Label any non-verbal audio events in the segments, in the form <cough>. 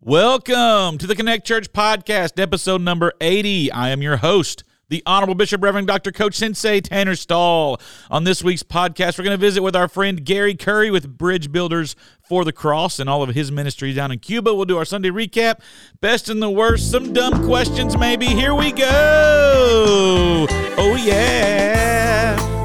Welcome to the Connect Church Podcast, episode number 80. I am your host, the Honorable Bishop Reverend Dr. Coach Sensei Tanner Stahl. On this week's podcast, we're going to visit with our friend Gary Curry with Bridge Builders for the Cross and all of his ministry down in Cuba. We'll do our Sunday recap, best and the worst, some dumb questions maybe. Here we go. Oh, yeah.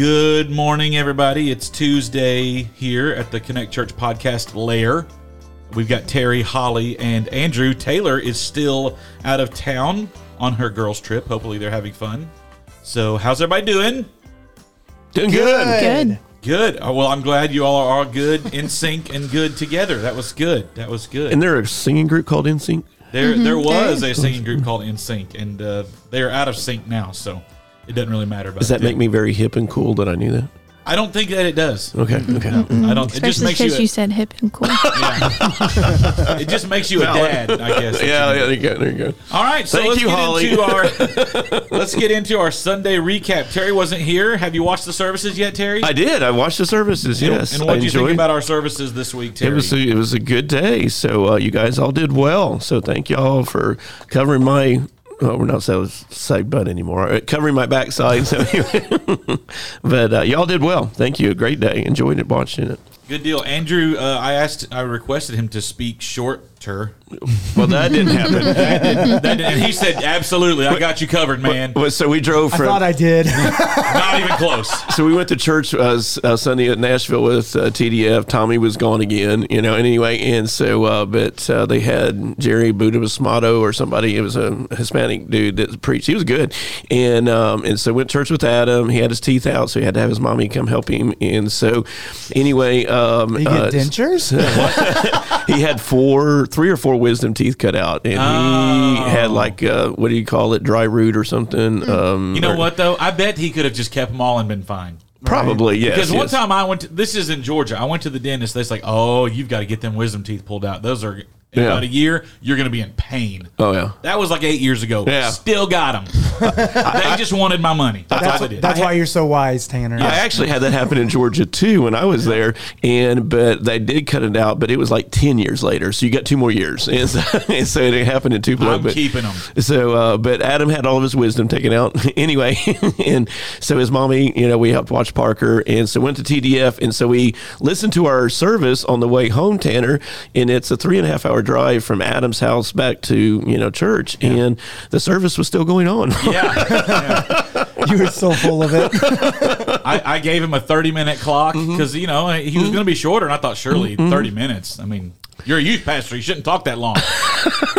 Good morning, everybody. It's Tuesday here at the Connect Church Podcast Lair. We've got Terry, Holly, and Andrew. Taylor is still out of town on her girls' trip. Hopefully, they're having fun. So, how's everybody doing? Doing good. Good. Good. Oh, well, I'm glad you all are all good, in <laughs> sync, and good together. That was good. That was good. And there a singing group called In Sync. There, there was a singing group called In Sync, and uh, they are out of sync now, so it doesn't really matter. About Does that them. make me very hip and cool that I knew that? I don't think that it does. Okay. Okay. I don't. It just Especially makes you. because a- you said hip and cool. Yeah. <laughs> it just makes you a dad, I guess. Yeah, yeah, there you go. There you go. All right, so Thank let's you, get Holly. into our <laughs> let's get into our Sunday recap. Terry wasn't here. Have you watched the services yet, Terry? I did. I watched the services. Yes. And what I did you think about our services this week, Terry? It was a, it was a good day. So uh, you guys all did well. So thank y'all for covering my. Well, we're not so side butt anymore. Uh, Covering my backside. So, <laughs> but uh, y'all did well. Thank you. A great day. Enjoyed it watching it. Good deal, Andrew. Uh, I asked, I requested him to speak shorter. Well, that didn't happen. <laughs> That did- and he said, "Absolutely, I got you covered, man. Well, so we drove I thought I did. <laughs> Not even close." So we went to church uh, uh, Sunday at Nashville with uh, TDF. Tommy was gone again, you know. And anyway, and so uh, but uh, they had Jerry Budabasmato or somebody. It was a Hispanic dude that preached. He was good, and um, and so went to church with Adam. He had his teeth out, so he had to have his mommy come help him. And so anyway, um, You get uh, dentures? <laughs> he had four, three or four wisdom teeth cut out, and Oh. he had like uh, what do you call it, dry root or something. Um, You know or- what though? I bet he could have just kept them all and been fine. Probably yes. Because one yes. time I went to this is in Georgia. I went to the dentist. They're like, "Oh, you've got to get them wisdom teeth pulled out. Those are in Yeah. about a year. You're going to be in pain." Oh yeah. That was like eight years ago. Yeah. Still got them. <laughs> they just wanted my money. That's, all That's, they did. that's why you're so wise, Tanner. I actually had that happen in Georgia too when I was there, and but they did cut it out, but it was like ten years later, so you got two more years, and so, <laughs> and so it happened in two. I'm but, keeping them. So, uh, but Adam had all of his wisdom taken out <laughs> anyway, and so his mommy, you know, we helped watch Parker, and so went to TDF, and so we listened to our service on the way home, Tanner, and it's a three and a half hour drive from Adam's house back to you know church, and the service was still going on. Yeah. <laughs> You were so full of it. I, I gave him a 30 minute clock Mm-hmm. because, you know, he was going to be shorter. And I thought, surely 30 minutes. I mean, you're a youth pastor. You shouldn't talk that long.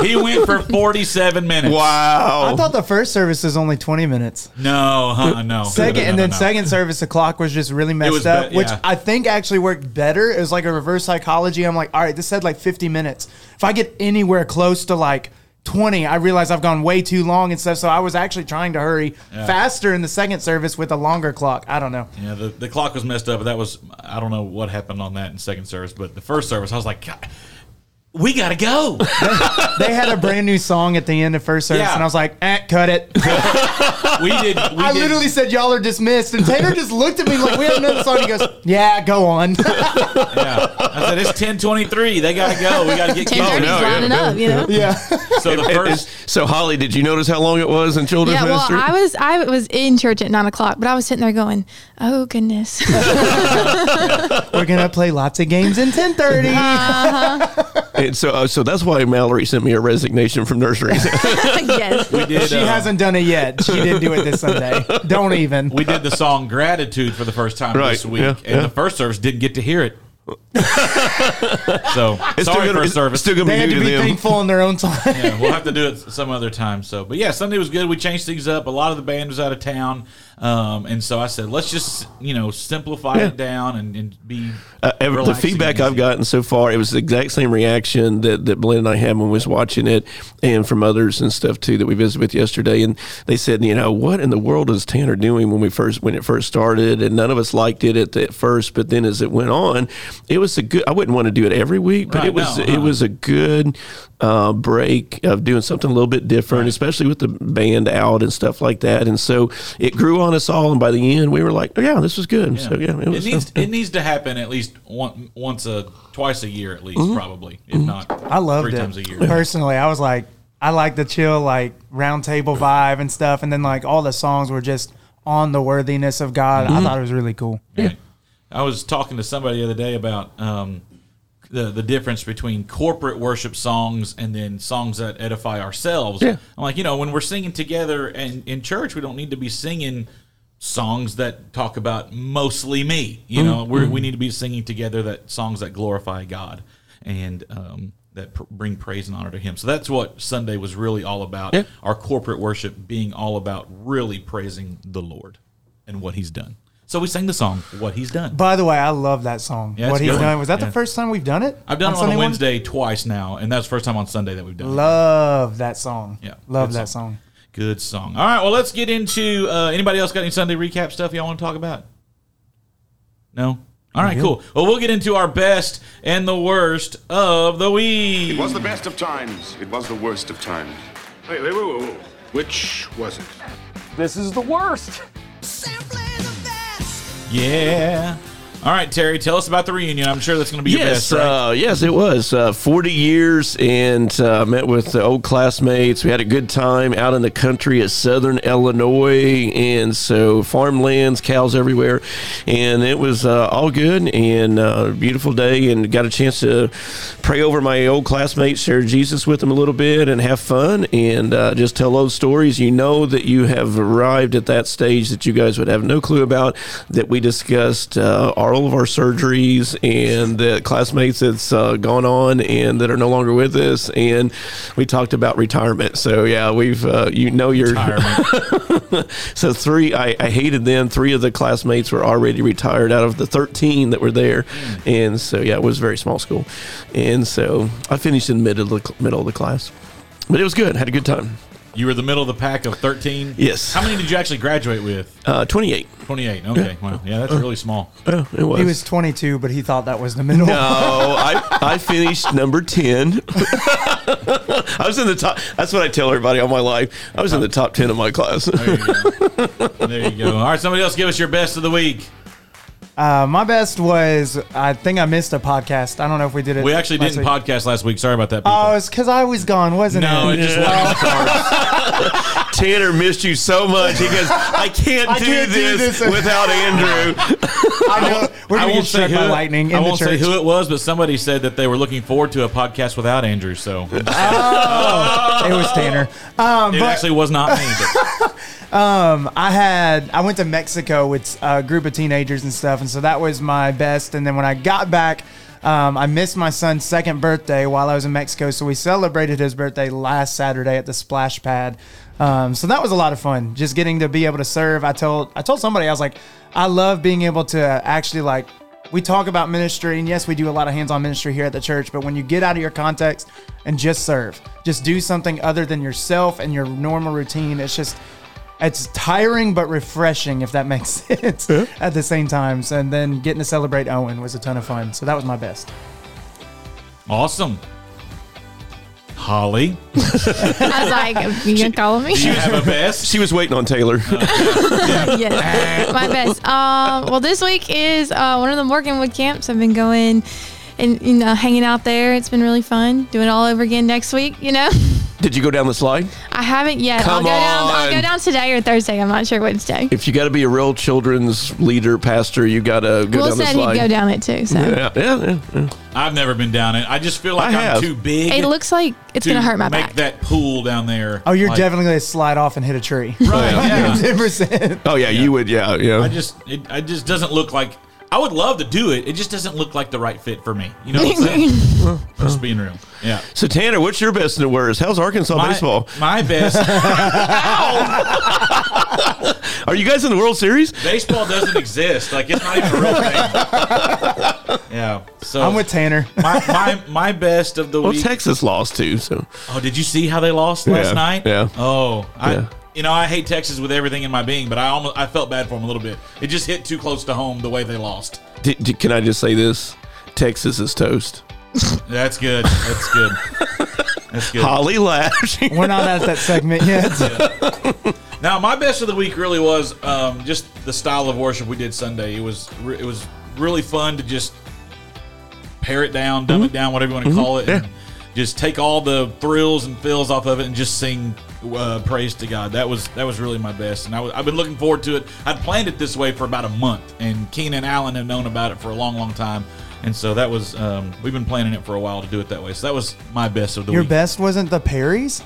he went for 47 minutes. wow! I thought the first service was only 20 minutes. No, huh? No. Second, No, no, and no, then no. second service, the clock was just really messed was up, be- which yeah. I think actually worked better. It was like a reverse psychology. I'm like, all right, this said like 50 minutes. If I get anywhere close to like 20, I realized I've gone way too long and stuff. So I was actually trying to hurry faster in the second service with a longer clock. I don't know. Yeah, the, the clock was messed up, but that was I don't know what happened on that in second service, but the first service I was like, God, we gotta go. <laughs> They had a brand new song at the end of first service, Yeah. and I was like, eh, cut it. <laughs> we did. We I did- literally said y'all are dismissed, and Taylor just looked at me like we have another song. He goes, "Yeah, go on." <laughs> Yeah, I said it's ten twenty three. They gotta go. We gotta get Ten going. thirty's no, yeah, lining no. up, you know. yeah, So the And- and first. so Holly, did you notice how long it was in children's Yeah, well, ministry? I was I was in church at nine o'clock, but I was sitting there going, "Oh goodness, we're gonna play lots of games in ten thirty. And so, uh, so that's why Mallory sent me a resignation from nursery. <laughs> <laughs> yes." We did. She uh, hasn't done it yet. She didn't do it this Sunday. Don't even. we did the song "Gratitude" for the first time Right, this week, yeah, and yeah. the first service didn't get to hear it. so <laughs> It's sorry gonna, for service. still gonna They be had new to to be them. thankful in their own time. yeah, we'll have to do it some other time. So, but yeah, Sunday was good. We changed things up. A lot of the band was out of town, um, and so I said, let's just you know simplify Yeah. it down and, and be. Uh, ever- the feedback I've gotten so far, it was the exact same reaction that, that Blend and I had when we was watching it, and from others and stuff too that we visited with yesterday. And they said, you know, what in the world is Tanner doing when we first when it first started? And none of us liked it at, at first, but then as it went on, it was a good. I wouldn't want to do it every week, but Right, it was no, it uh-uh. was a good uh, break of doing something a little bit different, Right. especially with the band out and stuff like that. And so it grew on us all. And by the end, we were like, oh, yeah, this was good. So yeah, it was. needs uh, it needs to happen at least one, once a twice a year at least Mm-hmm. probably if not I loved three it. times a year. Personally, I was like, I like the chill, like round table vibe and stuff. And then like all the songs were just on the worthiness of God. Mm-hmm. I thought it was really cool. Yeah, I was talking to somebody the other day about um, the the difference between corporate worship songs and then songs that edify ourselves. Yeah. I'm like, you know, when we're singing together and in church, we don't need to be singing songs that talk about mostly me. You know, we're, we need to be singing together that songs that glorify God and um, that pr- bring praise and honor to Him. So that's what Sunday was really all about. Yeah. Our corporate worship being all about really praising the Lord and what He's done. So we sang the song "What He's Done." By the way, I love that song. Yeah, what he's good done. Was that Yeah. the first time we've done it? I've done it on Sunday a morning? Wednesday twice now, and that's the first time on Sunday that we've done it. Love that song. Yeah, Love good that song. song. Good song. All right, well, let's get into. Uh, anybody else got any Sunday recap stuff y'all want to talk about? No. All right, cool. Well, we'll get into our best and the worst of the week. It was the best of times. It was the worst of times. Wait, wait, wait, wait, wait. Which was it? This is the worst. Yeah. All right, Terry, tell us about the reunion. I'm sure that's going to be your Yes, best, right? uh, yes, it was uh, 40 years, and uh, met with the old classmates. We had a good time out in the country at Southern Illinois, and so farmlands, cows everywhere, and it was uh, all good and uh, beautiful day. And got a chance to pray over my old classmates, share Jesus with them a little bit, and have fun, and uh, just tell old stories. You know that you have arrived at that stage that you guys would have no clue about. That we discussed all of our surgeries and the classmates that's uh, gone on and that are no longer with us, and we talked about retirement. So yeah, we've uh, you know your Retirement. <laughs> so three I, I hated them. Three of the classmates were already retired out of the 13 that were there. And so yeah it was a very small school. And so i finished in the middle of the, middle of the class. But it was good. Had a good time you were the middle of the pack of 13. Yes. How many did you actually graduate with? uh, 28 28. Okay. Wow. Yeah, that's really small. oh, it was He was 22, but he thought that was the middle. no, I, I finished number 10. <laughs> I was in the top. That's what I tell everybody all my life. I was in the top 10 of my class. There you go. there you go. All right, somebody else give us your best of the week. Uh, my best was I think I missed a podcast. I don't know if we did it. We actually last didn't week. podcast last week. Sorry about that. People. Oh, it's because I was gone, wasn't no, it? No, it just wasn't on the cards. Tanner missed you so much. He goes, I can't, I do, can't do this this. without Andrew. <laughs> I know. We're I gonna won't get say struck who by it- lightning in I won't say who it was, but somebody said that they were looking forward to a podcast without Andrew. So it It was Tanner. Um, but actually was not me. <laughs> But I had I went to Mexico with a group of teenagers and stuff, and so that was my best. And then when I got back, um, I missed my son's second birthday while I was in Mexico, so we celebrated his birthday last Saturday at the splash pad. Um, so that was a lot of fun, just getting to be able to serve. I told I told somebody I was like, I love being able to actually like. We talk about ministry, and yes, we do a lot of hands-on ministry here at the church. But when you get out of your context and just serve, just do something other than yourself and your normal routine, it's just it's tiring but refreshing if that makes <laughs> sense at the same times and then getting to celebrate owen was a ton of fun so that was my best awesome. Holly, I was like, you gonna call me? do you have a best? She was waiting on Taylor. <laughs> yes, my best. Um, well, this week is uh, one of the Morganwood camps. I've been going and you know hanging out there. It's been really fun. Doing it all over again next week. You know, <laughs> Did you go down the slide? I haven't yet. Come I'll go down. I'll go down today or Thursday. I'm not sure which day. If you got to be a real children's leader, pastor, you got to go Will down the said slide. he'd go down it too. So Yeah, yeah, yeah, yeah. I've never been down it. I just feel like I I'm have. too big. it looks like it's to gonna hurt my back. make back. that pool down there. oh you're Like, definitely going to slide off and hit a tree right. <laughs> Yeah. 100% Oh yeah, you would. Yeah, yeah. I just it, it just doesn't look like I would love to do it. It just doesn't look like the right fit for me. You know what I'm saying? <laughs> just being real. Yeah. so Tanner, what's your best and worst? How's Arkansas My, baseball? my best <laughs> Are you guys in the World Series? baseball doesn't exist. Like it's not even a real thing. Yeah. So i'm with tanner my, my my best of the week. Well, week. Texas lost too. So Oh, did you see how they lost last Yeah, night? yeah. Oh, I. Yeah. You know, I hate Texas with everything in my being, but I almost I felt bad for them a little bit. It just hit too close to home the way they lost. D- d- can I just say this? Texas is toast. <laughs> That's good. That's good. That's good. Holly Lash. <laughs> We're not at that segment yet. <laughs> Now, my best of the week really was um, just the style of worship we did Sunday. It was re- it was really fun to just pare it down, dumb it down, whatever you want to call it, and just take all the thrills and feels off of it and just sing uh, praise to God. That was that was really my best, and I was, I've been looking forward to it. I'd planned it this way for about a month, and Keenan and Allen have known about it for a long, long time. And so that was um, we've been planning it for a while to do it that way. So that was my best of the week. Your week. best wasn't the Perrys?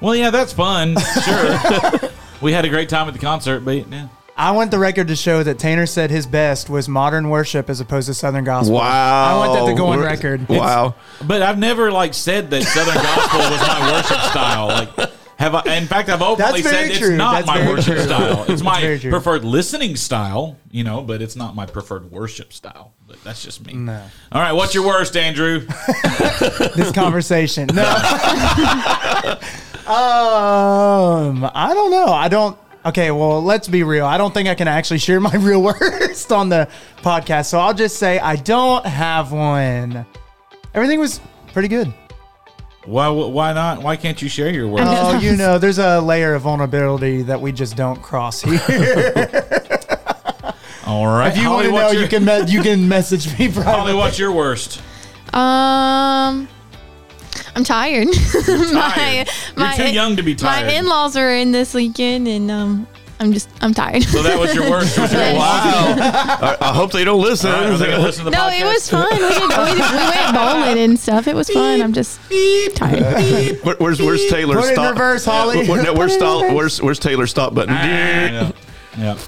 Well, yeah, that's fun. Sure. <laughs> we had a great time at the concert, but yeah. I want the record to show that Tanner said his best was modern worship as opposed to Southern gospel. Wow. I want that to go on We're- record. Wow. But I've never like said that Southern gospel was my worship style. Like, have I? In fact, I've openly That's said true. it's not That's my worship true. style. <laughs> It's my preferred listening style, you know, but it's not my preferred worship style. But that's just me. No. All right, what's your worst, Andrew? <laughs> this conversation. No. <laughs> um, I don't know. I don't. Okay, well, let's be real. I don't think I can actually share my real worst on the podcast. So I'll just say I don't have one. Everything was pretty good. Why? Why not? Why can't you share your worst? Oh, you <laughs> know, there's a layer of vulnerability that we just don't cross here. <laughs> All right, if you Holly, want to know, your, you can me- you can message me <laughs> Holly, what's your worst? Um, I'm tired. tired. You're too young to be tired. My in-laws are in this weekend, and um, I'm just I'm tired. So that was your worst. <laughs> Was your Wow. I, I hope they don't listen. All right, are they gonna listen to the no, podcast? it was fun. We, did, we, did, we went bowling and stuff. It was fun. I'm just tired. Where- where's where's Taylor? Put it in reverse, Holly. Where- no, where's, Put it in stop, where's where's Taylor's stop button? yeah. yeah.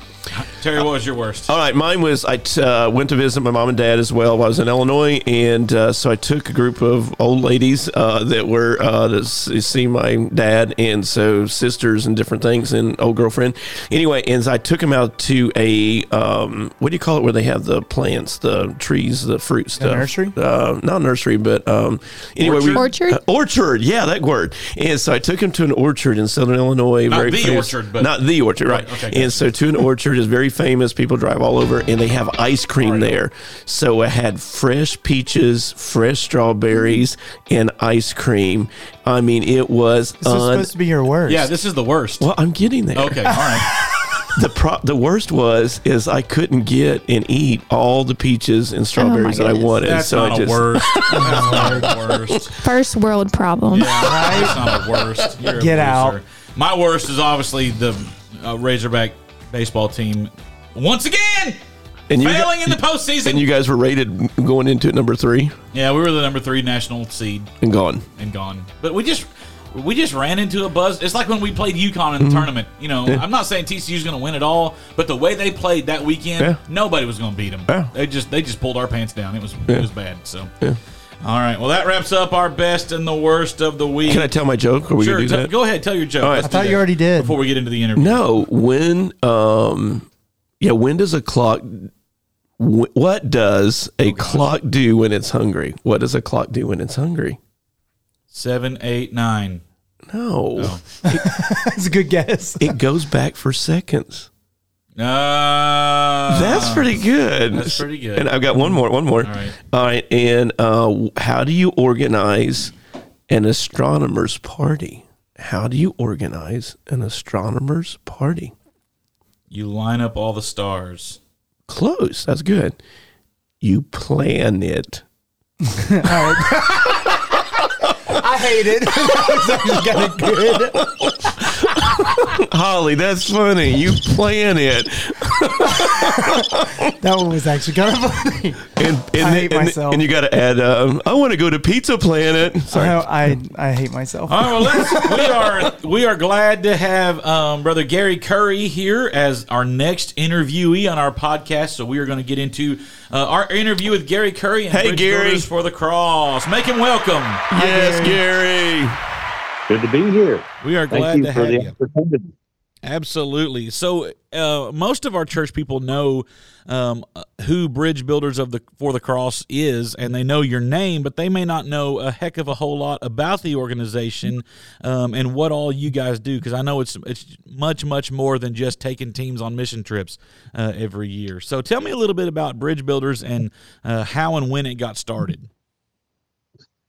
Terry, what was your worst? All right, mine was I t- uh, went to visit my mom and dad as well. while I was in Illinois, and uh, so I took a group of old ladies uh, that were uh, to see my dad, and so sisters and different things, and old girlfriend. Anyway, and I took them out to a um, what do you call it, where they have the plants, the trees, the fruit stuff. nursery? Uh, not nursery, but um, anyway, we- Orchard? uh, orchard, yeah, that word. And so I took him to an orchard in Southern Illinois. Not very the famous- orchard, but- not the orchard, right? Right, okay, and so to an orchard is very famous. People drive all over, and they have ice cream there. So I had fresh peaches, fresh strawberries, and ice cream. I mean, it was. This was un- supposed to be your worst. Yeah, this is the worst. well, I'm getting there. Okay, all right. <laughs> The pro- the worst was is I couldn't get and eat all the peaches and strawberries that I goodness. wanted. That's so not I just a worst. <laughs> That's not a worst. First world problem. Yeah, that's not a worst. You're a Get out. loser. My worst is obviously the uh, Razorback baseball team once again and you failing in the postseason. and you guys were rated going into it number three yeah, we were the number three national seed and gone. and gone, but we just. We just ran into a buzz. It's like when we played UConn in the mhm. tournament. You know, I'm not saying TCU's going to win it all, but the way they played that weekend, Yeah. nobody was going to beat them. Yeah. They just they just pulled our pants down. It was Yeah. it was bad. So, Yeah. All right. Well, that wraps up our best and the worst of the week. Can I tell my joke? Are we sure, gonna do t- that? go ahead. Tell your joke. All right. I thought you already did. Before we get into the interview. No, when um yeah, when does a clock wh- what does a clock do when it's hungry? What does a clock do when it's hungry? Seven, eight, nine. No. Oh. <laughs> That's a good guess. It goes back for seconds. Uh, That's pretty good. that's pretty good. And I've got one more, one more. All right. All right, and uh how do you organize an astronomer's party? How do you organize an astronomer's party? You line up all the stars. Close. That's good. You plan it. <laughs> I hate it. <laughs> that was actually kind of good. <laughs> <laughs> Holly, that's funny. You plan it. <laughs> That one was actually kind of funny. And, and, I hate and, myself. and you got to add, um, I want to go to Pizza Planet. Sorry. I, I I hate myself. All right, well, let's, we are we are glad to have um, brother Gary Curry here as our next interviewee on our podcast. So we are going to get into uh, our interview with Gary Curry and Hey, Bridge Gary. Builders for the Cross. Make him welcome. yes, Gary. Good to be here. We are glad Thank you to have you. Absolutely. So uh, most of our church people know um, who Bridge Builders of the for the Cross is, and they know your name, but they may not know a heck of a whole lot about the organization um, and what all you guys do. Because I know it's it's much much more than just taking teams on mission trips uh, every year. So tell me a little bit about Bridge Builders and uh, how and when it got started.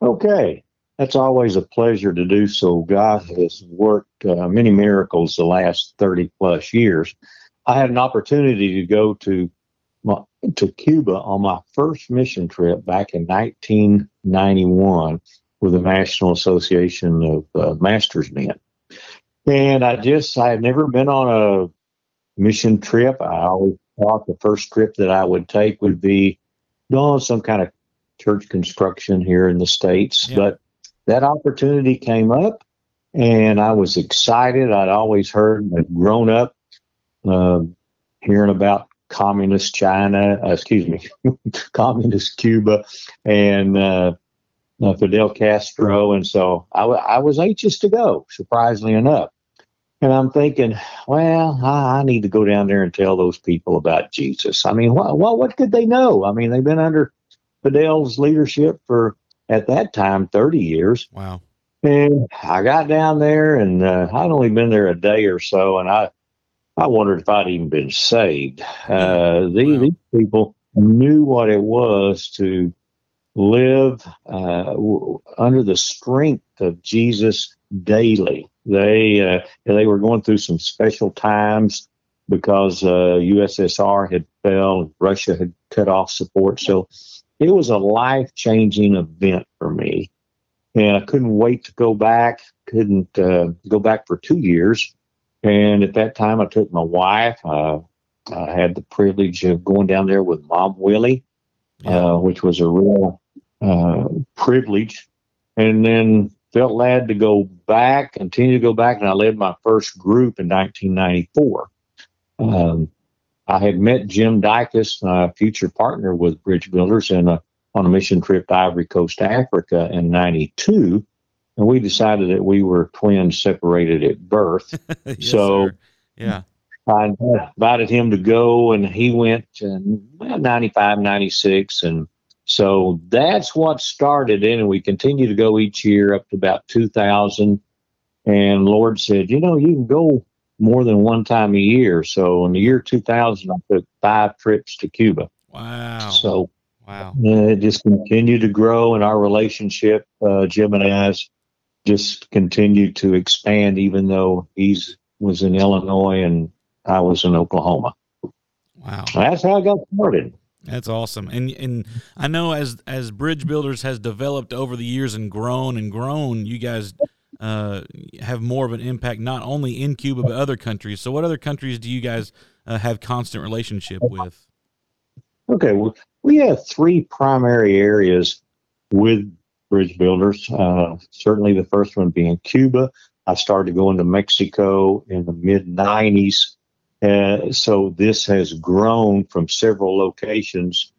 Okay. That's always a pleasure to do so. God has worked uh, many miracles the last 30 plus years. I had an opportunity to go to my, to Cuba on my first mission trip back in 1991 with the National Association of uh, Masters Men. And I just, I had never been on a mission trip. I always thought the first trip that I would take would be on some kind of church construction here in the States. Yeah. But that opportunity came up and I was excited. I'd always heard, I'd grown up uh, hearing about communist China, uh, excuse me, <laughs> communist Cuba and uh, uh, Fidel Castro. And so I, w- I was anxious to go, surprisingly enough. And I'm thinking, well, I, I need to go down there and tell those people about Jesus. I mean, what, what, what could they know? I mean, they've been under Fidel's leadership for, at that time, 30 years. Wow. And I got down there, and uh, I'd only been there a day or so, and I, I wondered if I'd even been saved. Uh, these, Wow. these people knew what it was to live uh, w- under the strength of Jesus daily. They uh, they were going through some special times because uh, USSR had fell, Russia had cut off support. So it was a life changing event for me and I couldn't wait to go back. Couldn't uh, go back for two years, and at that time, I took my wife. Uh, I had the privilege of going down there with Mom Willie, uh, which was a real uh, privilege. And then felt glad to go back, continue to go back, and I led my first group in 1994. Um, I had met Jim Dykus, my future partner with Bridge Builders, in a on a mission trip to Ivory Coast, Africa in 92. And we decided that we were twins separated at birth. <laughs> Yes, So- sir. yeah. I invited him to go, and he went in well, 95, 96. And so that's what started it. And we continue to go each year up to about 2000. And Lord said, you know, you can go more than one time a year. So in the year 2000, I took five trips to Cuba. Wow. So wow. it just continued to grow, and our relationship, uh, Jim and I's, just continued to expand. Even though he's was in Illinois and I was in Oklahoma, Wow. that's how I got started. That's awesome. And and I know as as Bridge Builders has developed over the years and grown and grown, you guys uh, have more of an impact not only in Cuba but other countries. So what other countries do you guys uh, have constant relationship with? Okay, well, we have three primary areas with bridge builders. Uh, certainly, the first one being Cuba. I started going to Mexico in the mid 90s. Uh, so this has grown from several locations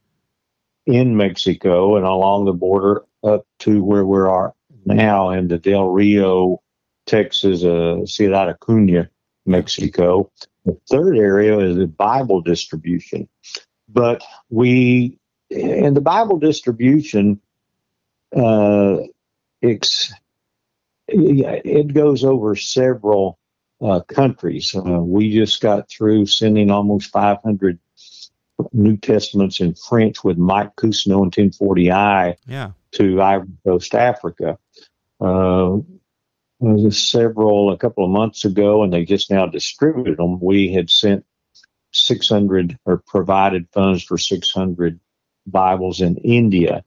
in Mexico and along the border up to where we are now in the Del Rio, Texas, uh, Ciudad Acuña, Mexico. The third area is the Bible distribution. But we, in the Bible distribution, uh, it's, it goes over several uh, countries. Uh, we just got through sending almost 500 New Testaments in French with Mike Cousineau and 1040i Yeah. To Ivory Coast, Africa. Uh, several a couple of months ago, and they just now distributed them. We had sent 600 or provided funds for 600 Bibles in India.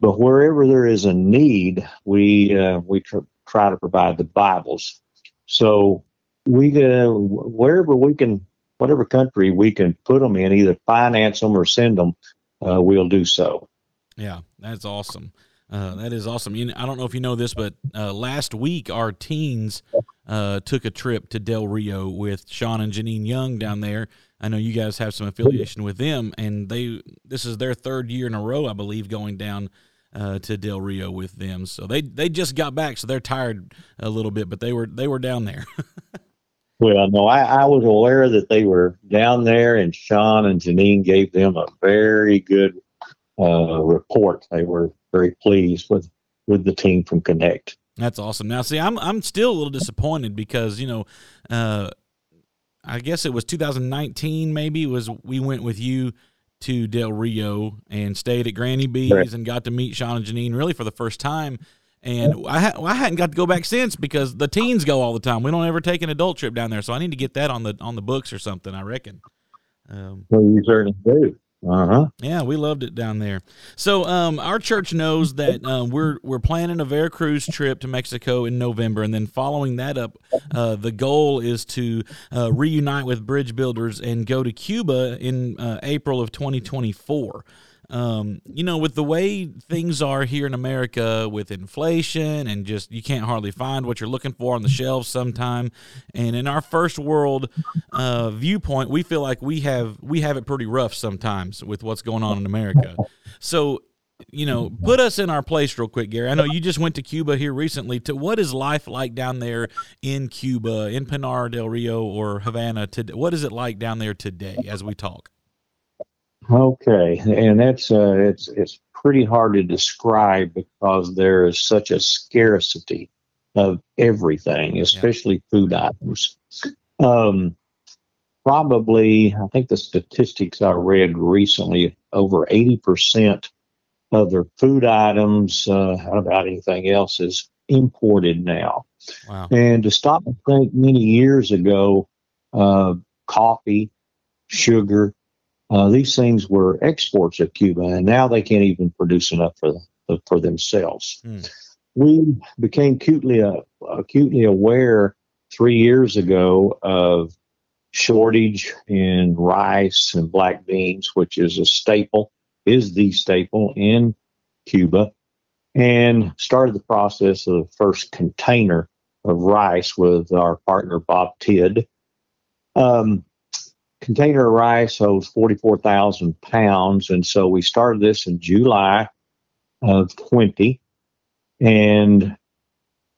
But wherever there is a need, we uh, we tr- try to provide the Bibles. So we uh, wherever we can, whatever country we can put them in, either finance them or send them, uh, we'll do so. Yeah, that's awesome. Uh, that is awesome. You know, I don't know if you know this, but uh, last week our teens uh, took a trip to Del Rio with Sean and Janine Young down there. I know you guys have some affiliation with them, and they this is their third year in a row, I believe, going down uh, to Del Rio with them. So they they just got back, so they're tired a little bit, but they were they were down there. <laughs> Well, no, I, I was aware that they were down there, and Sean and Janine gave them a very good uh, report. They were very pleased with with the team from Connect. That's awesome. Now, see, I'm I'm still a little disappointed because you know, uh, I guess it was 2019. Maybe was we went with you to Del Rio and stayed at Granny B's right. and got to meet Sean and Janine really for the first time. And I, ha- I hadn't got to go back since because the teens go all the time. We don't ever take an adult trip down there, so I need to get that on the on the books or something. I reckon. Um, well, you certainly do. Uh huh. Yeah, we loved it down there. So, um, our church knows that uh, we're we're planning a Veracruz trip to Mexico in November, and then following that up, uh, the goal is to uh, reunite with Bridge Builders and go to Cuba in uh, April of 2024 um, you know, with the way things are here in America with inflation and just you can't hardly find what you're looking for on the shelves sometime. And in our first world uh, viewpoint, we feel like we have we have it pretty rough sometimes with what's going on in America. So you know, put us in our place real quick, Gary. I know you just went to Cuba here recently. To what is life like down there in Cuba, in Pinar del Rio or Havana? Today? What is it like down there today as we talk? Okay, and that's uh, it's it's pretty hard to describe because there is such a scarcity of everything, especially yeah. food items. Um, probably, I think the statistics I read recently, over eighty percent of their food items, uh, about anything else, is imported now. Wow. And to stop and think, many years ago, uh, coffee, sugar, uh, these things were exports of Cuba, and now they can't even produce enough for for themselves. Mm. We became acutely uh, acutely aware three years ago of shortage in rice and black beans, which is a staple, is the staple in Cuba, and started the process of the first container of rice with our partner Bob Tidd. Um, container of rice holds 44,000 pounds. And so we started this in July of 20. And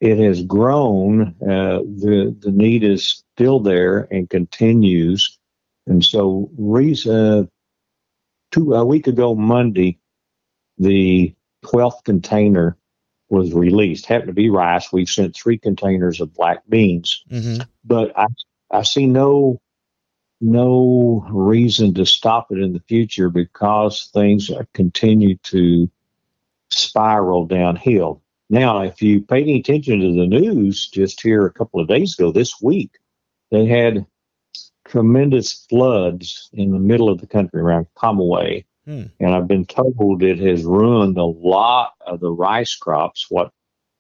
it has grown. Uh, the, the need is still there and continues. And so, reason, two, a week ago, Monday, the 12th container was released. Happened to be rice. We've sent three containers of black beans. Mm-hmm. But I, I see no no reason to stop it in the future because things continue to spiral downhill. Now, if you paid any attention to the news just here a couple of days ago, this week, they had tremendous floods in the middle of the country around Camagüey. Hmm. And I've been told it has ruined a lot of the rice crops, what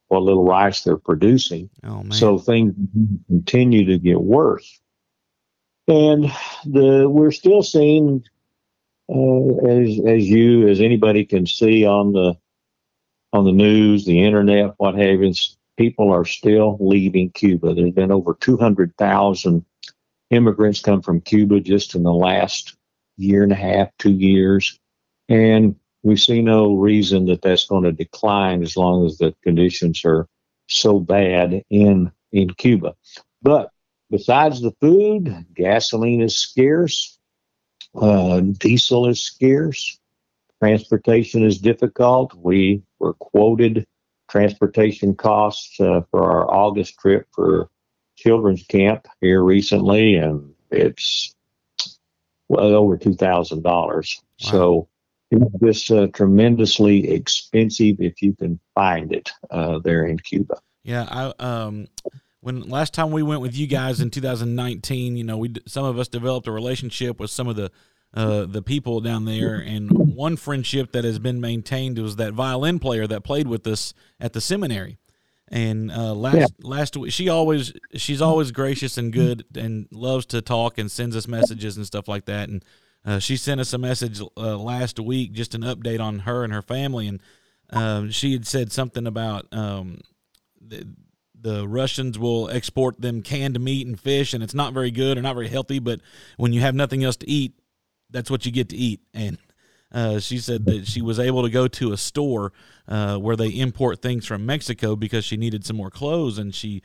what little rice they're producing. Oh, so things continue to get worse and the we're still seeing uh, as as you as anybody can see on the on the news, the internet, what have you, people are still leaving Cuba. There's been over 200,000 immigrants come from Cuba just in the last year and a half, two years, and we see no reason that that's going to decline as long as the conditions are so bad in in Cuba. But besides the food, gasoline is scarce, uh, diesel is scarce, transportation is difficult. We were quoted transportation costs uh, for our August trip for children's camp here recently, and it's well over two thousand dollars. Wow. So it's just uh, tremendously expensive if you can find it uh, there in Cuba. Yeah, I um, when last time we went with you guys in 2019, you know, we some of us developed a relationship with some of the uh, the people down there, and one friendship that has been maintained was that violin player that played with us at the seminary. And uh, last yeah. last week, she always she's always gracious and good, and loves to talk and sends us messages and stuff like that. And uh, she sent us a message uh, last week, just an update on her and her family, and um, she had said something about um, the Russians will export them canned meat and fish, and it's not very good or not very healthy. But when you have nothing else to eat, that's what you get to eat. And Uh, she said that she was able to go to a store uh, where they import things from Mexico because she needed some more clothes, and she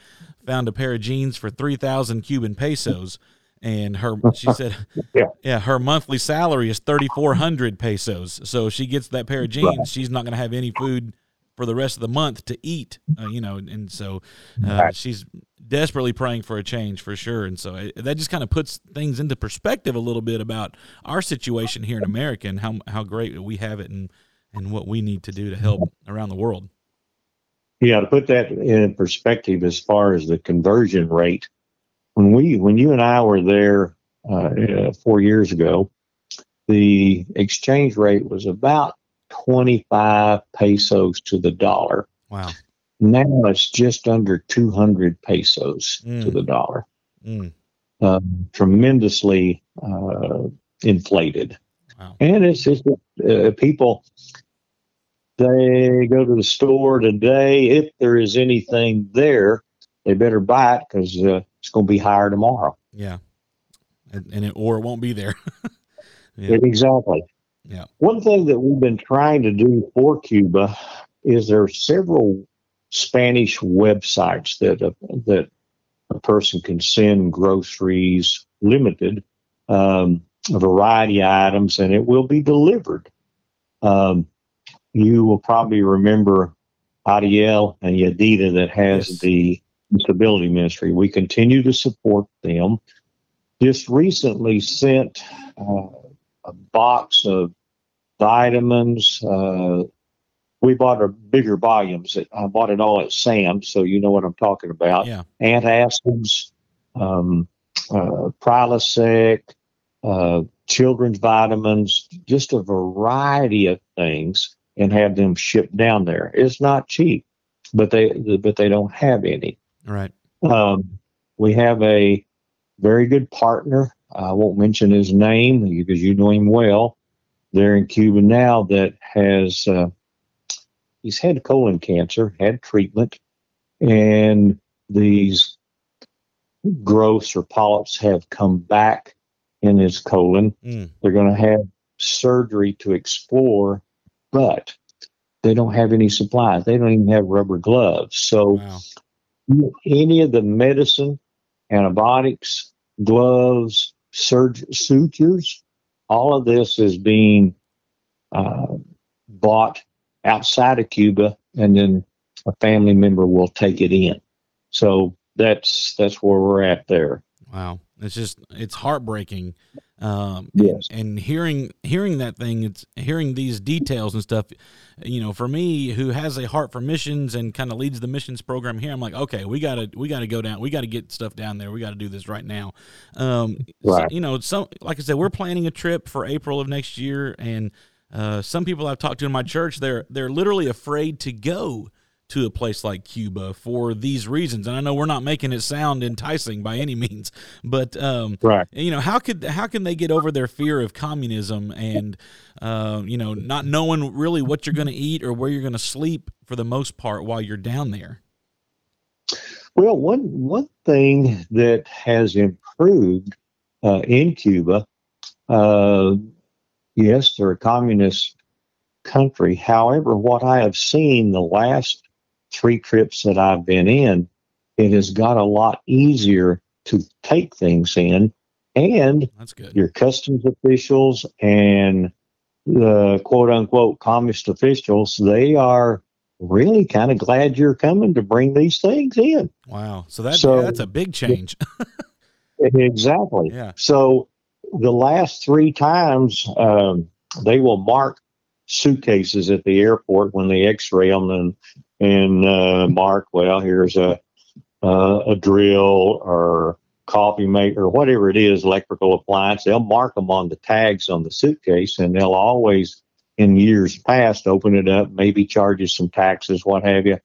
found a pair of jeans for three thousand Cuban pesos. And her, she said, <laughs> Yeah. yeah, her monthly salary is thirty four hundred pesos. So she gets that pair of jeans, she's not going to have any food for the rest of the month to eat. Uh, you know, and so uh, Right. she's desperately praying for a change for sure. And so it, that just kind of puts things into perspective a little bit about our situation here in America and how how great we have it and and what we need to do to help around the world. Yeah, to put that in perspective, as far as the conversion rate, when we when you and I were there uh, uh, four years ago, the exchange rate was about twenty five pesos to the dollar. Wow. Now it's just under two hundred pesos to Mm. the dollar. Mm. Um, tremendously uh, inflated, Wow. and it's just uh, people they go to the store today. If there is anything there, they better buy it because uh, it's going to be higher tomorrow. Yeah. And, and it, or it won't be there. <laughs> Yeah. Exactly. Yeah. One thing that we've been trying to do for Cuba is there are several Spanish websites that a, that a person can send groceries, limited, um, a variety of items, and it will be delivered. Um, you will probably remember Adiel and Yadida that has Yes. the disability ministry. We continue to support them. Just recently sent uh, a box of vitamins. Uh, we bought a bigger volumes. I bought it all at Sam's, so you know what I'm talking about. Yeah. Antacids, um, uh, Prilosec, uh, children's vitamins, just a variety of things, and have them shipped down there. It's not cheap, but they but they don't have any. Right. Um, we have a very good partner. I won't mention his name because you know him well. There in Cuba now that has uh, he's had colon cancer, had treatment, and these growths or polyps have come back in his colon. Mm. They're going to have surgery to explore, but they don't have any supplies. They don't even have rubber gloves. So Wow. any of the medicine, antibiotics, gloves, surg- sutures, all of this is being uh, bought outside of Cuba, and then a family member will take it in. So that's that's where we're at there. Wow. It's just it's heartbreaking. Um Yes. and hearing hearing that thing, it's hearing these details and stuff, you know, for me who has a heart for missions and kind of leads the missions program here, I'm like, okay, we gotta we gotta go down, we gotta get stuff down there, we gotta do this right now. Um so, Right. you know, some like I said, we're planning a trip for April of next year and uh, some people I've talked to in my church, they're they're literally afraid to go to a place like Cuba for these reasons. And I know we're not making it sound enticing by any means, but um, Right. you know how could how can they get over their fear of communism and uh, you know not knowing really what you're going to eat or where you're going to sleep for the most part while you're down there? Well, one one thing that has improved uh, in Cuba, uh, yes, they're a communist country. However, what I have seen the last three trips that I've been in, it has got a lot easier to take things in, and That's good. your customs officials and the quote unquote communist officials, they are really kind of glad you're coming to bring these things in. Wow. So that So- that's a big change. <laughs> Exactly. Yeah. So the last three times um, they will mark suitcases at the airport when they X-ray them and and uh, mark. Well, here's a uh, a drill or coffee maker or whatever it is, electrical appliance. They'll mark them on the tags on the suitcase, and they'll always, in years past, open it up, maybe charges some taxes, what have you.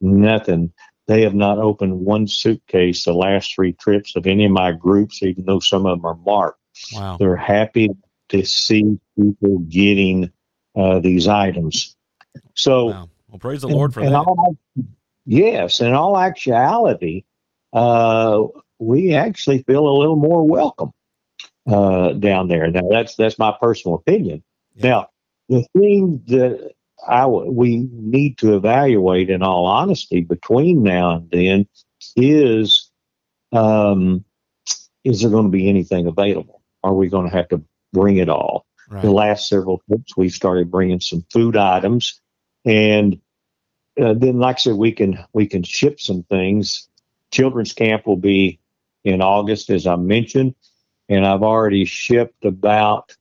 Nothing. They have not opened one suitcase the last three trips of any of my groups, even though some of them are marked. wow. They're happy to see people getting uh, these items. So, Wow. Well, praise the Lord for that. all- yes, in all actuality, uh, we actually feel a little more welcome uh, down there. Now, that's that's my personal opinion. Yeah. Now, the thing that I w- we need to evaluate, in all honesty, between now and then, is um, is there going to be anything available? Are we going to have to bring it all? Right. The last several trips, we started bringing some food items, and uh, then, like I said, we can we can ship some things. Children's camp will be in August, as I mentioned, and I've already shipped about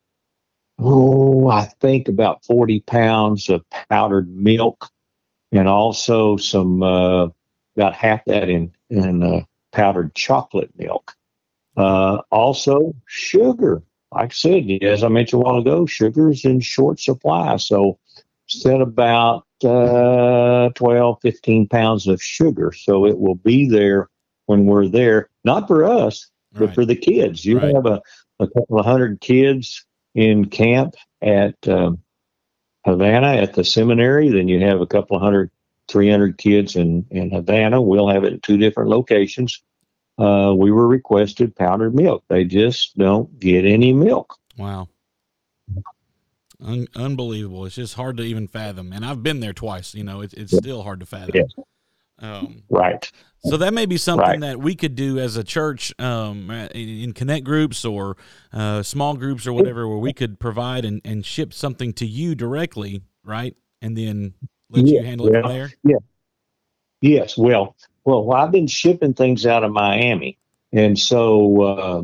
oh, I think about forty pounds of powdered milk, and also some uh, about half that in in uh, powdered chocolate milk. Uh, also, sugar. Like I said, as I mentioned a while ago, sugar's in short supply. So, said about uh, 12, 15 pounds of sugar. So, it will be there when we're there, not for us, but Right. for the kids. You Right. have a, a couple of hundred kids in camp at um, Havana at the seminary. Then you have a couple of hundred, 300 kids in, in Havana. We'll have it in two different locations. Uh, we were requested powdered milk. They just don't get any milk. Wow. Un- unbelievable. It's just hard to even fathom. And I've been there twice. You know, it's it's still hard to fathom. Um, Right. so that may be something Right. that we could do as a church um, in connect groups or uh, small groups or whatever, where we could provide and, and ship something to you directly, right? And then let you Yeah, handle it from well, there. Yes. Well, well, I've been shipping things out of Miami, and so uh,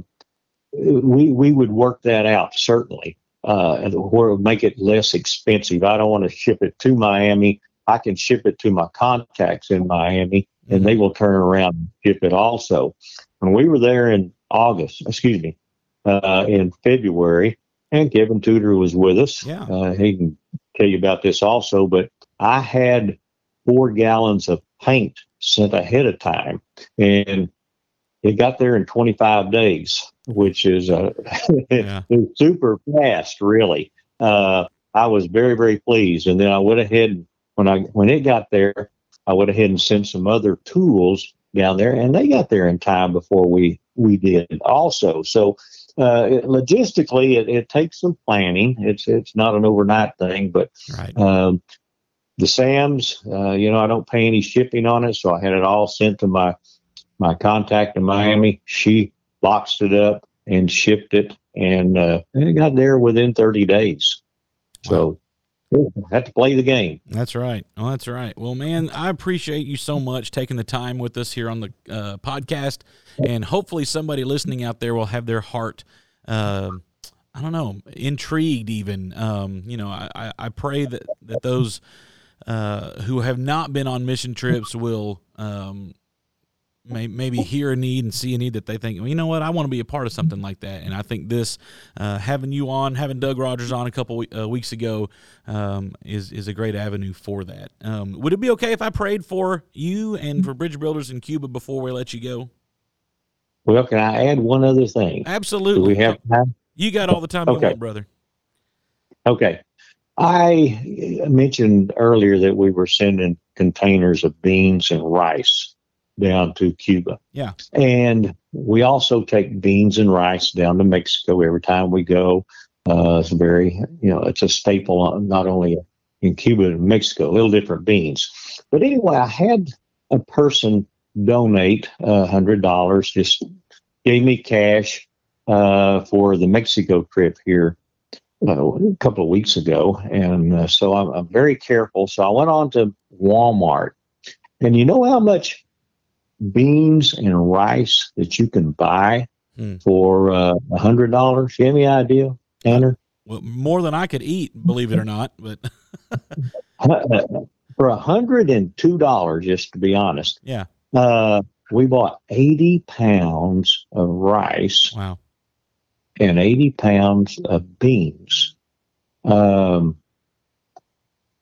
we we would work that out certainly, uh, and where make it less expensive. I don't want to ship it to Miami. I can ship it to my contacts in Miami, and they will turn around and ship it also. When we were there in August, excuse me, uh, in February, and Kevin Tudor was with us. Yeah. Uh, he can tell you about this also, but I had four gallons of paint sent ahead of time, and it got there in 25 days, which is uh, <laughs> Yeah. super fast, really. Uh, I was very, very pleased, and then I went ahead and when I when it got there, I went ahead and sent some other tools down there, and they got there in time before we we did also. So uh, it- logistically, it, it takes some planning. It's it's not an overnight thing, but Right. um, the Sam's, uh, you know, I don't pay any shipping on it, so I had it all sent to my my contact in Miami. She boxed it up and shipped it, and, uh, and it got there within 30 days. So had to play the game. That's right. Oh, that's right. Well, man, I appreciate you so much taking the time with us here on the uh, podcast, and hopefully somebody listening out there will have their heart. um I don't know, intrigued even. Um, you know, I, I, I pray that that those uh, who have not been on mission trips will um, may, maybe hear a need and see a need that they think, well, you know what, I want to be a part of something like that. And I think this, uh, having you on, having Doug Rogers on a couple uh, weeks ago, um, is is a great avenue for that. Um, would it be okay if I prayed for you and for Bridge Builders in Cuba before we let you go? Well, can I add one other thing? Absolutely. Do we have time? You got all the time you Okay. want, brother. Okay. I mentioned earlier that we were sending containers of beans and rice down to Cuba. Yeah. And we also take beans and rice down to Mexico every time we go. Uh, it's very, you know, it's a staple, uh, not only in Cuba and Mexico, a little different beans. But anyway, I had a person donate a hundred dollars, just gave me cash uh, for the Mexico trip here a couple of weeks ago, and uh, so I'm, I'm very careful. So I went on to Walmart, and you know how much beans and rice that you can buy Hmm. for uh, a hundred dollars? You have any idea, Tanner? Well, more than I could eat, believe it or not. But <laughs> for a hundred and two dollars, just to be honest, yeah, uh, we bought eighty pounds of rice wow. And 80 pounds of beans. Um,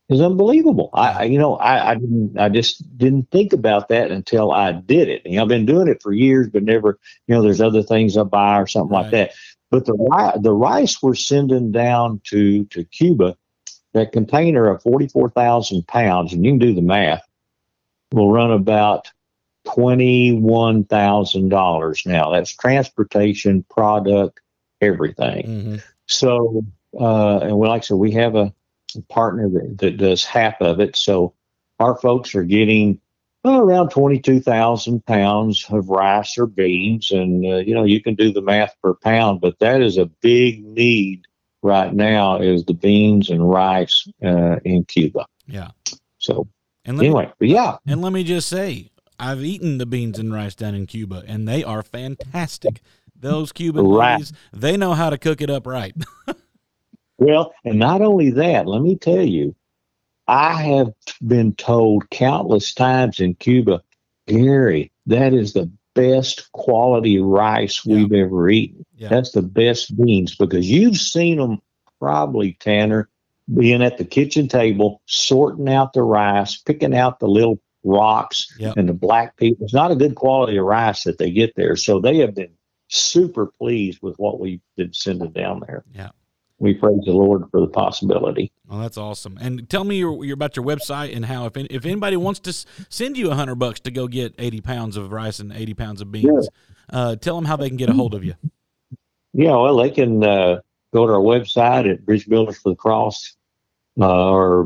is unbelievable. I, I- you know, I, I didn't, I just didn't think about that until I did it. You know, I've been doing it for years, but never, you know, there's other things I buy or something Right. like that. But the the rice we're sending down to to Cuba, that container of 44,000 pounds, and you can do the math, will run about twenty-one thousand dollars now. That's transportation, product, everything. hmm So, uh, and well, like I said, we have a partner that, that does half of it. So our folks are getting oh, around 22,000 pounds of rice or beans. And, uh, you know, you can do the math per pound, but that is a big need right now is the beans and rice uh, in Cuba. Yeah. So And let, anyway, but yeah, and let me just say, I've eaten the beans and rice down in Cuba, and they are fantastic. Those Cuban Right. ladies, they know how to cook it up right. <laughs> Well, and not only that, let me tell you, I have been told countless times in Cuba, Gary, that is the best quality rice Yeah. we've ever eaten. Yeah. That's the best beans because you've seen them probably, Tanner, being at the kitchen table, sorting out the rice, picking out the little rocks Yep. and the black people. It's not a good quality of rice that they get there. So they have been super pleased with what we've been sending down there Yeah. we praise the Lord for the possibility. Well, that's awesome. And tell me your, your about your website and how if if anybody wants to send you a hundred bucks to go get eighty pounds of rice and eighty pounds of beans, uh, tell them how they can get a hold of you. Yeah, well, they can uh, go to our website at Bridge Builders for the Cross uh, or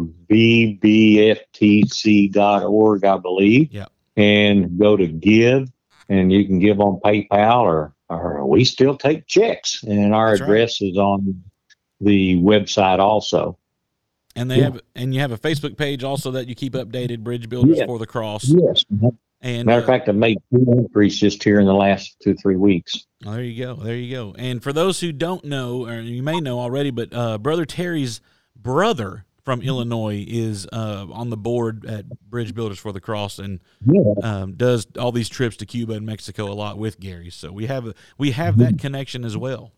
bbftc.org, I believe. Yeah. And go to give, and you can give on PayPal or, or we still take checks. And our That's right. address is on the website also. And they Yeah. have and you have a Facebook page also that you keep updated, Bridge Builders Yeah. for the Cross. Yes. And Matter of uh, fact, I made two entries just here in the last two, three weeks. There you go. There you go. And for those who don't know, or you may know already, but uh, Brother Terry's brother from Illinois is uh, on the board at Bridge Builders for the Cross and Yeah. um, does all these trips to Cuba and Mexico a lot with Gary. So we have a, we have that connection as well.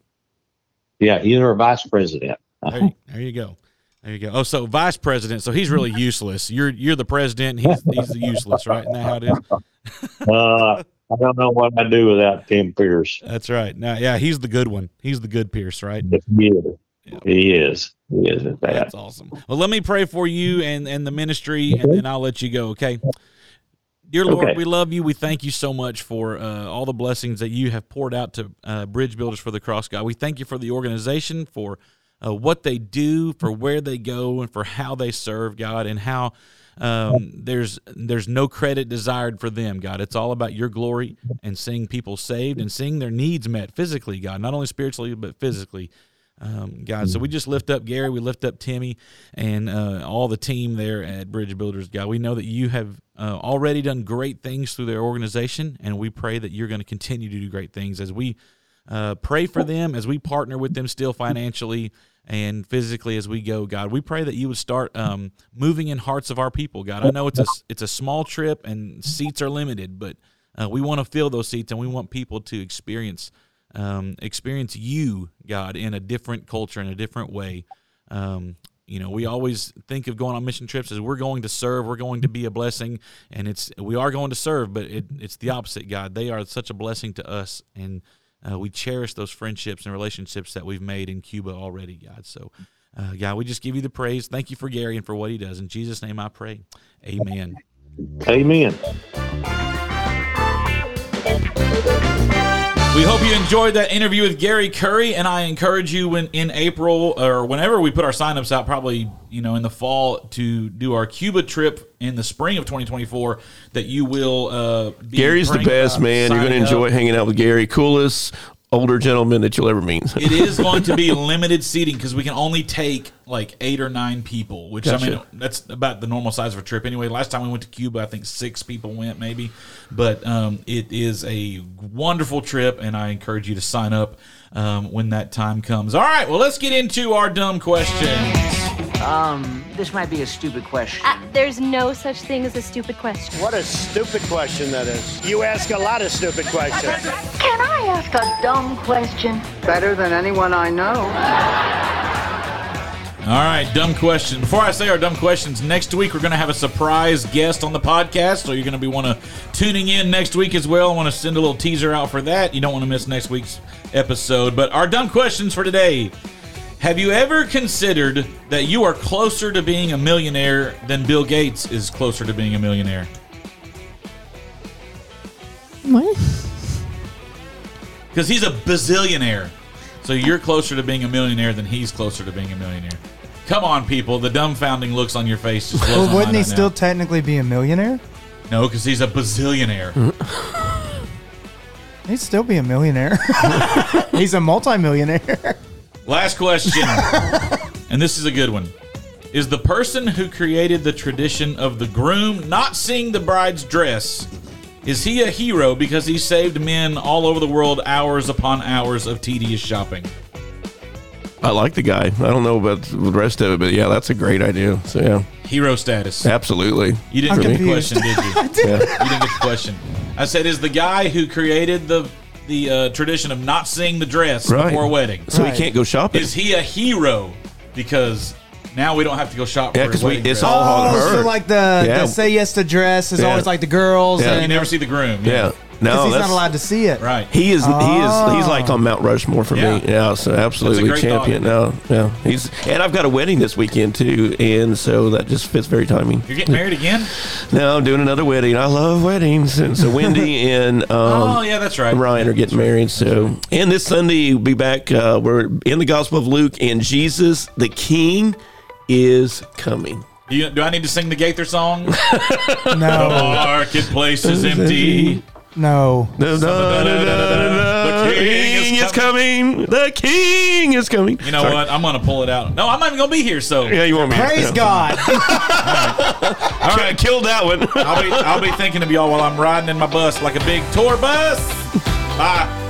Yeah, he's our vice president. There, you- there you go. There you go. Oh, so vice president. So he's really useless. You're you're the president. He's he's useless, right? Isn't that how it is? <laughs> Uh, I don't know what I do without Tim Pierce. That's right. Now, yeah, he's the good one. He's the good Pierce, right? He is. He is. He is that. That's awesome. Well, let me pray for you and, and the ministry, and then I'll let you go, okay? Dear Lord, Okay. we love you. We thank you so much for uh, all the blessings that you have poured out to uh, Bridge Builders for the Cross, God. We thank you for the organization, for uh, what they do, for where they go, and for how they serve, God, and how um, there's there's no credit desired for them, God. It's all about your glory and seeing people saved and seeing their needs met physically, God, not only spiritually but physically um, God. So we just lift up Gary, we lift up Timmy, and uh, all the team there at Bridge Builders. God, we know that you have uh, already done great things through their organization, and we pray that you're going to continue to do great things as we uh, pray for them, as we partner with them still financially and physically as we go. God, we pray that you would start um, moving in hearts of our people. God, I know it's a it's a small trip and seats are limited, but uh, we want to fill those seats, and we want people to experience um, experience you, God, in a different culture, in a different way. Um, you know, we always think of going on mission trips as we're going to serve, we're going to be a blessing, and it's we are going to serve, but it, it's the opposite. God, they are such a blessing to us, and uh, we cherish those friendships and relationships that we've made in Cuba already, God. So, uh, God, we just give you the praise. Thank you for Gary and for what he does. In Jesus' name, I pray. Amen. Amen. We hope you enjoyed that interview with Gary Curry, and I encourage you when in April or whenever we put our signups out, probably you know in the fall to do our Cuba trip in the spring of 2024. That you will. Uh, be Gary's the best man. You're going to up. enjoy hanging out with Gary. Coolest older gentleman that you'll ever meet. <laughs> It is going to be limited seating because we can only take like eight or nine people, which I mean that's about the normal size of a trip anyway. Last time we went to Cuba, I think six people went maybe, but um, it is a wonderful trip, and I encourage you to sign up um, when that time comes. All right, well let's get into our dumb questions. Um, this might be a stupid question. Uh, there's no such thing as a stupid question. What a stupid question that is. You ask a lot of stupid questions. Can I ask a dumb question? Better than anyone I know. All right, dumb question. Before I say our dumb questions, next week we're going to have a surprise guest on the podcast, so you're going to be want to tuning in next week as well. I want to send a little teaser out for that. You don't want to miss next week's episode. But our dumb questions for today: Have you ever considered that you are closer to being a millionaire than Bill Gates is closer to being a millionaire? What? Because he's a bazillionaire, so you're closer to being a millionaire than he's closer to being a millionaire. Come on, people. The dumbfounding looks on your face just <laughs> Well, wouldn't mind he right still now. technically be a millionaire? No, because he's a bazillionaire. <laughs> He'd still be a millionaire. <laughs> He's a multimillionaire. Last question. <laughs> and this is a good one. Is the person who created the tradition of the groom not seeing the bride's dress, is he a hero because he saved men all over the world hours upon hours of tedious shopping? I like the guy. I don't know about the rest of it, but yeah, that's a great idea. So yeah, Hero status. absolutely. You didn't For get me. the question, did you? <laughs> Yeah. You didn't get the question. I said, is the guy who created the the uh, tradition of not seeing the dress Right. before a wedding, So he can't go shopping. is he a hero because now we don't have to go shop Yeah, for a 'cause we- wedding it's dress? all on Oh, her. so like the, Yeah. the say yes to dress is Yeah. always like the girls. Yeah. and You never see the groom. yeah. No, he's that's not allowed to see it. Right. He is. He is. He's like Oh. on Mount Rushmore for Yeah. me. Yeah. So absolutely great champion. No. Yeah. He's. And I've got a wedding this weekend too, and so that just fits very timing. You're getting married again? No, I'm doing another wedding. I love weddings, and so Wendy <laughs> and um, oh, yeah, that's right. Ryan are getting married. So, and this Sunday we'll be back. Uh, we're in the Gospel of Luke, and Jesus, the King, is coming. Do, you, do I need to sing the Gaither song? <laughs> the No, marketplace is empty. No. The King is coming. The King is coming. You know Sorry. what? I'm going to pull it out. No, I'm not even going to be here, so. Yeah, you want me? Praise yeah. God. <laughs> All right. Killed that one. I'll be, I'll be thinking of y'all while I'm riding in my bus like a big tour bus. Bye.